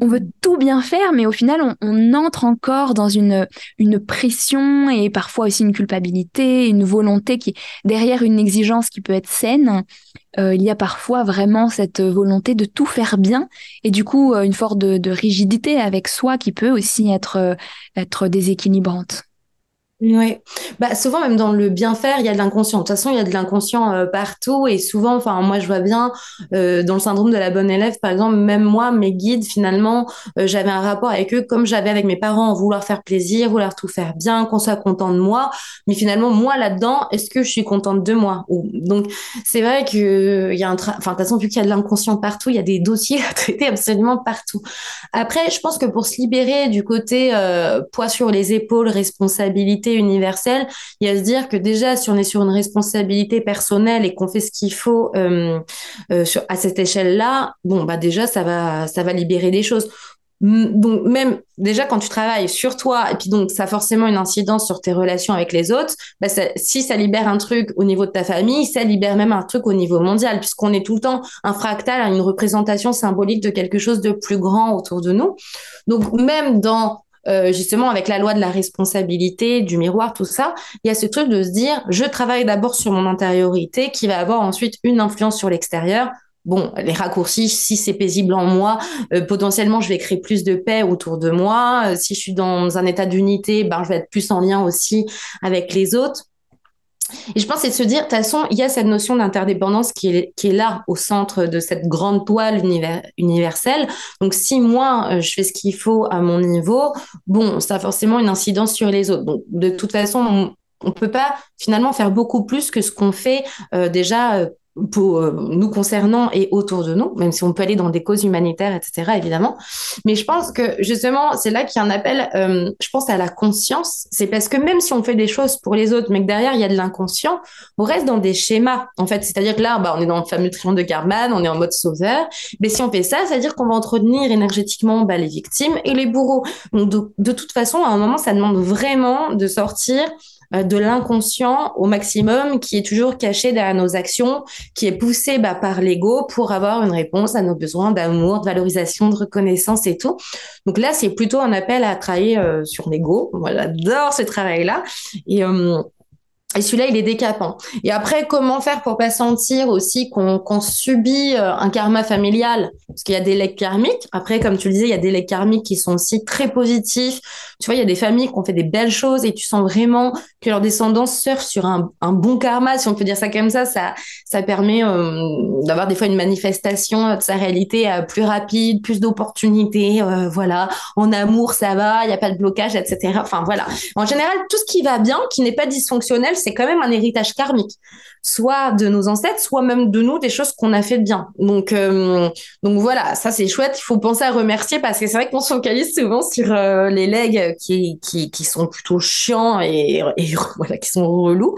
On veut tout bien faire, mais au final, on, entre encore dans une, une pression et parfois aussi une culpabilité, une volonté qui, derrière une exigence qui peut être saine, euh, il y a parfois vraiment cette volonté de tout faire bien et du coup, euh, une forme de, de rigidité avec soi qui peut aussi être, euh, être déséquilibrante. Oui, bah souvent même dans le bien faire, il y a de l'inconscient. De toute façon, il y a de l'inconscient euh, partout et souvent, enfin moi je vois bien euh, dans le syndrome de la bonne élève, par exemple, même moi, mes guides finalement, euh, j'avais un rapport avec eux comme j'avais avec mes parents, vouloir faire plaisir, vouloir tout faire bien, qu'on soit content de moi. Mais finalement, moi là-dedans, est-ce que je suis contente de moi? Ou donc c'est vrai que il y a un, enfin de toute façon vu qu'il y a de l'inconscient partout, il y a des dossiers à traiter absolument partout. Après, je pense que pour se libérer du côté poids sur les épaules, responsabilité universelle, il y a à se dire que déjà, si on est sur une responsabilité personnelle et qu'on fait ce qu'il faut euh, euh, sur, à cette échelle-là, bon, bah déjà, ça va, ça va libérer des choses. Donc même déjà quand tu travailles sur toi et puis donc ça a forcément une incidence sur tes relations avec les autres, bah si ça libère un truc au niveau de ta famille, ça libère même un truc au niveau mondial puisqu'on est tout le temps un fractal, une représentation symbolique de quelque chose de plus grand autour de nous. Donc même dans euh, justement avec la loi de la responsabilité, du miroir, tout ça, il y a ce truc de se dire, je travaille d'abord sur mon intériorité qui va avoir ensuite une influence sur l'extérieur. Bon, les raccourcis, si c'est paisible en moi, euh, potentiellement, je vais créer plus de paix autour de moi. Euh, si je suis dans un état d'unité, ben, je vais être plus en lien aussi avec les autres. Et je pense c'est de se dire, de toute façon, il y a cette notion d'interdépendance qui est, qui est là au centre de cette grande toile universelle. Donc si moi, euh, je fais ce qu'il faut à mon niveau, bon, ça a forcément une incidence sur les autres. Donc de toute façon, on ne peut pas finalement faire beaucoup plus que ce qu'on fait euh, déjà euh, pour euh, nous concernant et autour de nous, même si on peut aller dans des causes humanitaires, etc., évidemment. Mais je pense que justement, c'est là qu'il y a un appel, euh, je pense, à la conscience. C'est parce que même si on fait des choses pour les autres, mais que derrière, il y a de l'inconscient, on reste dans des schémas, en fait. C'est-à-dire que là, bah, on est dans le fameux triangle de Karman, on est en mode sauveur. Mais si on fait ça, c'est-à-dire qu'on va entretenir énergétiquement bah, les victimes et les bourreaux. Donc, de, toute façon, à un moment, ça demande vraiment de sortir de l'inconscient au maximum qui est toujours caché derrière nos actions, qui est poussé bah, par l'ego pour avoir une réponse à nos besoins d'amour, de valorisation, de reconnaissance et tout. Donc là, c'est plutôt un appel à travailler euh, sur l'ego. Moi, j'adore ce travail-là. Et euh, et celui-là, il est décapant. Et après, comment faire pour pas sentir aussi qu'on subit euh, un karma familial? Parce qu'il y a des legs karmiques. Après, comme tu le disais, il y a des legs karmiques qui sont aussi très positifs. Tu vois, il y a des familles qui ont fait des belles choses et tu sens vraiment que leur descendance surfe sur un, bon karma, si on peut dire ça comme ça. Ça, ça permet euh, d'avoir des fois une manifestation de sa réalité euh, plus rapide, plus d'opportunités. voilà, en amour, ça va, il n'y a pas de blocage, etc. Enfin, voilà. En général, tout ce qui va bien, qui n'est pas dysfonctionnel, c'est quand même un héritage karmique, soit de nos ancêtres, soit même de nous, des choses qu'on a fait de bien. Donc, euh, donc voilà, ça c'est chouette. Il faut penser à remercier parce que c'est vrai qu'on se focalise souvent sur euh, les legs qui, qui, sont plutôt chiants et, et *laughs* voilà, qui sont relous,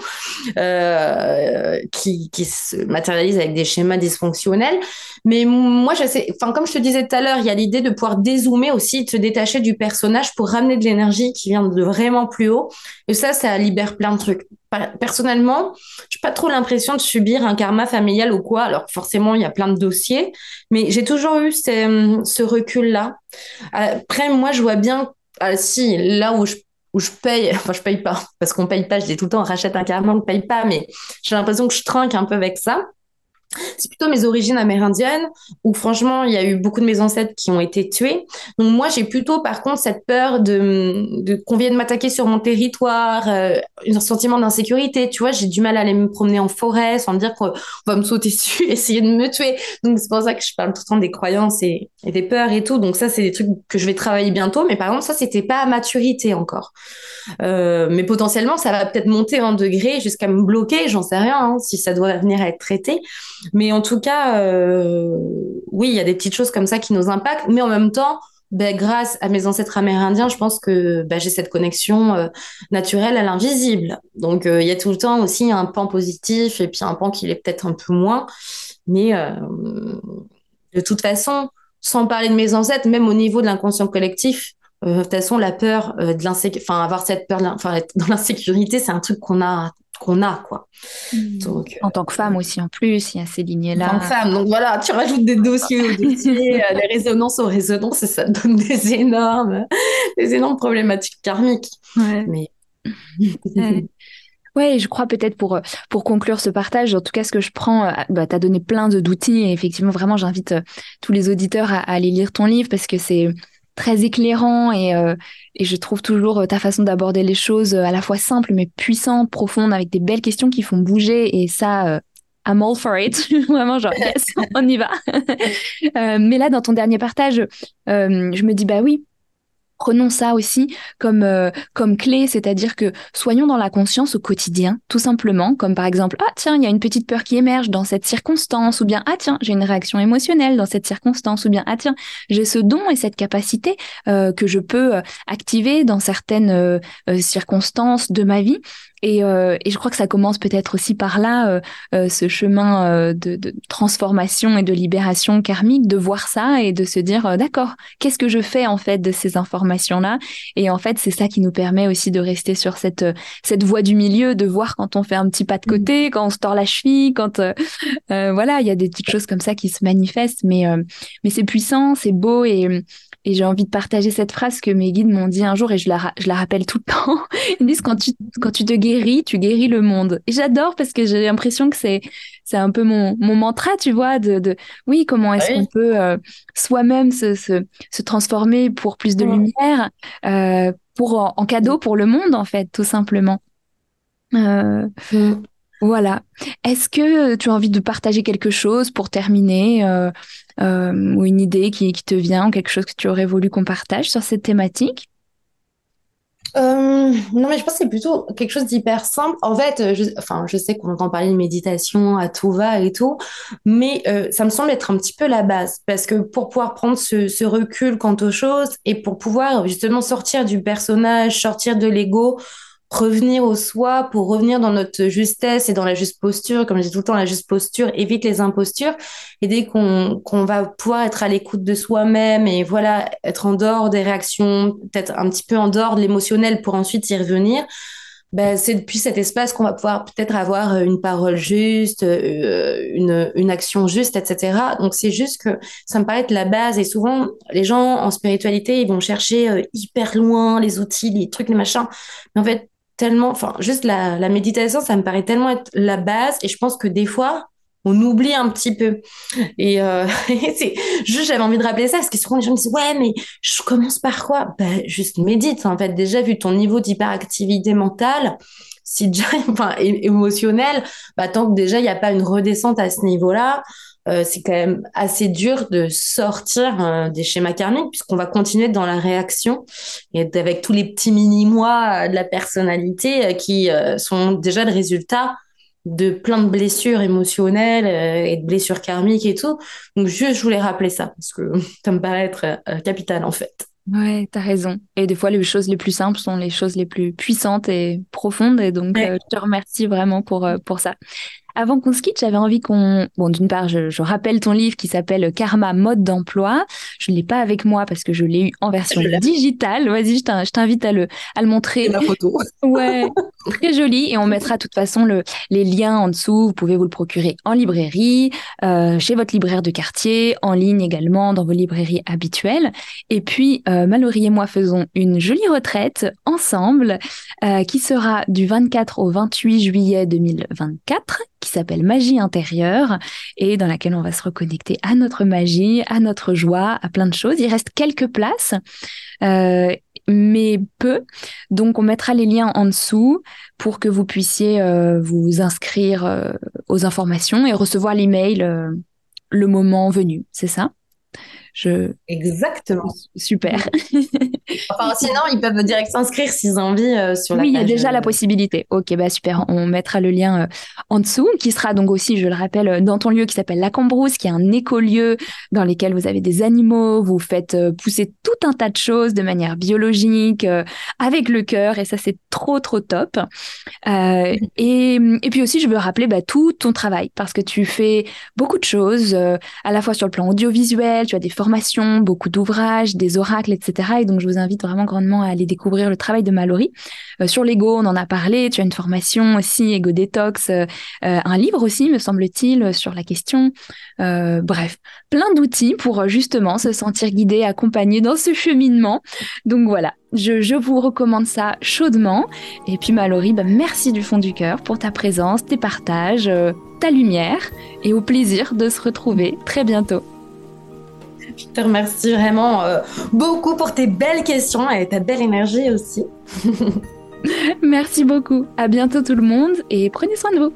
euh, qui, qui se matérialisent avec des schémas dysfonctionnels. Mais moi, je sais, enfin, comme je te disais tout à l'heure, il y a l'idée de pouvoir dézoomer aussi, de se détacher du personnage pour ramener de l'énergie qui vient de vraiment plus haut. Et ça, ça libère plein de trucs personnellement, j'ai pas trop l'impression de subir un karma familial ou quoi. Alors forcément, il y a plein de dossiers, mais j'ai toujours eu ce, recul-là. Après, moi, je vois bien, ah, si là où je où je paye, *laughs* enfin je paye pas, parce qu'on paye pas, je dis tout le temps, on rachète un karma, on ne paye pas, mais j'ai l'impression que je trinque un peu avec ça c'est plutôt mes origines amérindiennes où franchement il y a eu beaucoup de mes ancêtres qui ont été tués. Donc moi j'ai plutôt par contre cette peur de, de qu'on vienne m'attaquer sur mon territoire euh, un sentiment d'insécurité tu vois. J'ai du mal à aller me promener en forêt sans me dire qu'on va me sauter dessus *laughs* essayer de me tuer. Donc c'est pour ça que je parle tout le temps des croyances et, des peurs et tout. Donc ça c'est des trucs que je vais travailler bientôt. Mais par contre ça c'était pas à maturité encore. Euh, mais potentiellement ça va peut-être monter en degré jusqu'à me bloquer j'en sais rien hein, si ça doit venir à être traité mais en tout cas, euh, oui, il y a des petites choses comme ça qui nous impactent, mais en même temps, ben, grâce à mes ancêtres amérindiens, je pense que ben, j'ai cette connexion euh, naturelle à l'invisible. Donc, euh, il y a tout le temps aussi un pan positif et puis un pan qui l'est peut-être un peu moins. Mais de toute façon, sans parler de mes ancêtres, même au niveau de l'inconscient collectif, de toute façon, la peur de l'insécurité, enfin, avoir cette peur enfin, dans l'insécurité, c'est un truc qu'on a qu'on a quoi. Hmm. Donc, en tant que femme aussi en plus, il y a ces lignées-là. En tant que femme, donc voilà, tu rajoutes des dossiers aux *laughs* dossiers, euh, des résonances aux résonances et ça donne des énormes, des énormes problématiques karmiques. Ouais. Mais... *laughs* Ouais, je crois peut-être pour pour conclure ce partage, en tout cas ce que je prends, euh, bah, tu as donné plein d'outils et effectivement vraiment j'invite euh, tous les auditeurs à, à, aller lire ton livre parce que c'est très éclairant et, euh, et je trouve toujours euh, ta façon d'aborder les choses euh, à la fois simple mais puissante, profonde, avec des belles questions qui font bouger et ça, I'm all for it. *laughs* Vraiment genre, yes, *laughs* on y va. *laughs* mais là, dans ton dernier partage, je me dis, bah oui, Prenons ça aussi comme, euh, comme clé, c'est-à-dire que soyons dans la conscience au quotidien, tout simplement, comme par exemple, ah tiens, il y a une petite peur qui émerge dans cette circonstance, ou bien, ah tiens, j'ai une réaction émotionnelle dans cette circonstance, ou bien, ah tiens, j'ai ce don et cette capacité euh, que je peux euh, activer dans certaines circonstances de ma vie. Et, euh, et, je crois que ça commence peut-être aussi par là, euh, euh, ce chemin de, de, transformation et de libération karmique, de voir ça et de se dire, d'accord, qu'est-ce que je fais en fait de ces informations-là? Et en fait, c'est ça qui nous permet aussi de rester sur cette, cette voie du milieu, de voir quand on fait un petit pas de côté, mmh. quand on se tord la cheville, quand... voilà, il y a des petites choses comme ça qui se manifestent, mais, mais c'est puissant, c'est beau et, et j'ai envie de partager cette phrase que mes guides m'ont dit un jour et je la, je la rappelle tout le temps. *laughs* Ils disent quand tu, quand tu te guéris, tu guéris le monde. Et j'adore parce que j'ai l'impression que c'est, c'est un peu mon, mon mantra, tu vois, de, de oui, comment est-ce qu'on peut euh, soi-même se, se, se, transformer pour plus de lumière, euh, pour en, cadeau pour le monde, en fait, tout simplement. Mm. Voilà. Est-ce que tu as envie de partager quelque chose pour terminer ou une idée qui, te vient quelque chose que tu aurais voulu qu'on partage sur cette thématique? Euh, non, mais je pense que c'est plutôt quelque chose d'hyper simple. En fait, je, enfin, je sais qu'on entend parler de méditation à tout va et tout, mais euh, ça me semble être un petit peu la base parce que pour pouvoir prendre ce recul quant aux choses et pour pouvoir justement sortir du personnage, sortir de l'ego, revenir au soi pour revenir dans notre justesse et dans la juste posture. Comme je dis tout le temps, la juste posture évite les impostures. Et dès qu'on va pouvoir être à l'écoute de soi-même et voilà, être en dehors des réactions, peut-être un petit peu en dehors de l'émotionnel pour ensuite y revenir, ben, c'est depuis cet espace qu'on va pouvoir peut-être avoir une parole juste, euh, une, une action juste, etc. Donc c'est juste que ça me paraît être la base. Et souvent, les gens en spiritualité, ils vont chercher euh, hyper loin les outils, les trucs, les machins. Mais en fait, tellement, enfin, juste la, la méditation, ça me paraît tellement être la base. Et je pense que des fois, on oublie un petit peu. Et euh, *laughs* c'est juste, j'avais envie de rappeler ça parce que souvent les gens me disent ouais, mais je commence par quoi? Ben juste médite. En fait, déjà vu ton niveau d'hyperactivité mentale, si déjà, *laughs* enfin, émotionnel, bah tant que déjà il n'y a pas une redescente à ce niveau-là, euh, c'est quand même assez dur de sortir euh, des schémas karmiques puisqu'on va continuer dans la réaction et avec tous les petits mini-mois de la personnalité euh, qui sont déjà le résultat de plein de blessures émotionnelles et de blessures karmiques et tout. Donc juste, je voulais rappeler ça parce que *laughs* ça me paraît être capital en fait. Ouais, t'as raison. Et des fois, les choses les plus simples sont les choses les plus puissantes et profondes. Et donc, je te remercie vraiment pour, pour ça. Avant qu'on se quitte, j'avais envie qu'on... Bon, d'une part, je, je, rappelle ton livre qui s'appelle Karma mode d'emploi. Je ne l'ai pas avec moi parce que je l'ai eu en version digitale. Vas-y, je t'invite à le, à le montrer. la photo. *laughs* ouais, très joli. Et on mettra de toute façon le, les liens en dessous. Vous pouvez vous le procurer en librairie, euh, chez votre libraire de quartier, en ligne également, dans vos librairies habituelles. Et puis, euh, Mallory et moi faisons une jolie retraite ensemble euh, qui sera du 24 au 28 juillet 2024 qui s'appelle Magie intérieure et dans laquelle on va se reconnecter à notre magie, à notre joie, à plein de choses. Il reste quelques places, euh, mais peu. Donc on mettra les liens en dessous pour que vous puissiez euh, vous inscrire euh, aux informations et recevoir l'email le moment venu. C'est ça? Je... Exactement. Super. *laughs* enfin, sinon, ils peuvent direct s'inscrire s'ils ont envie euh, sur la Oui, il y a déjà la euh. possibilité. Ok, bah super. On mettra le lien euh, en dessous, qui sera donc aussi, je le rappelle, dans ton lieu qui s'appelle La Cambrousse, qui est un écolieu dans lequel vous avez des animaux, vous faites pousser tout un tas de choses de manière biologique, avec le cœur, et ça, c'est trop, trop top. et, et puis aussi, je veux rappeler bah, tout ton travail, parce que tu fais beaucoup de choses, à la fois sur le plan audiovisuel, tu as des formations, beaucoup d'ouvrages, des oracles, etc. Et donc, je vous invite vraiment grandement à aller découvrir le travail de Mallory. Euh, sur l'ego, on en a parlé. Tu as une formation aussi, Ego Detox, euh, euh, un livre aussi, me semble-t-il, sur la question. bref, plein d'outils pour justement se sentir guidé, accompagné dans ce cheminement. Donc voilà, je, vous recommande ça chaudement. Et puis Mallory, bah, merci du fond du cœur pour ta présence, tes partages, ta lumière et au plaisir de se retrouver très bientôt. Je te remercie vraiment euh, beaucoup pour tes belles questions et ta belle énergie aussi. *laughs* Merci beaucoup. À bientôt tout le monde et prenez soin de vous.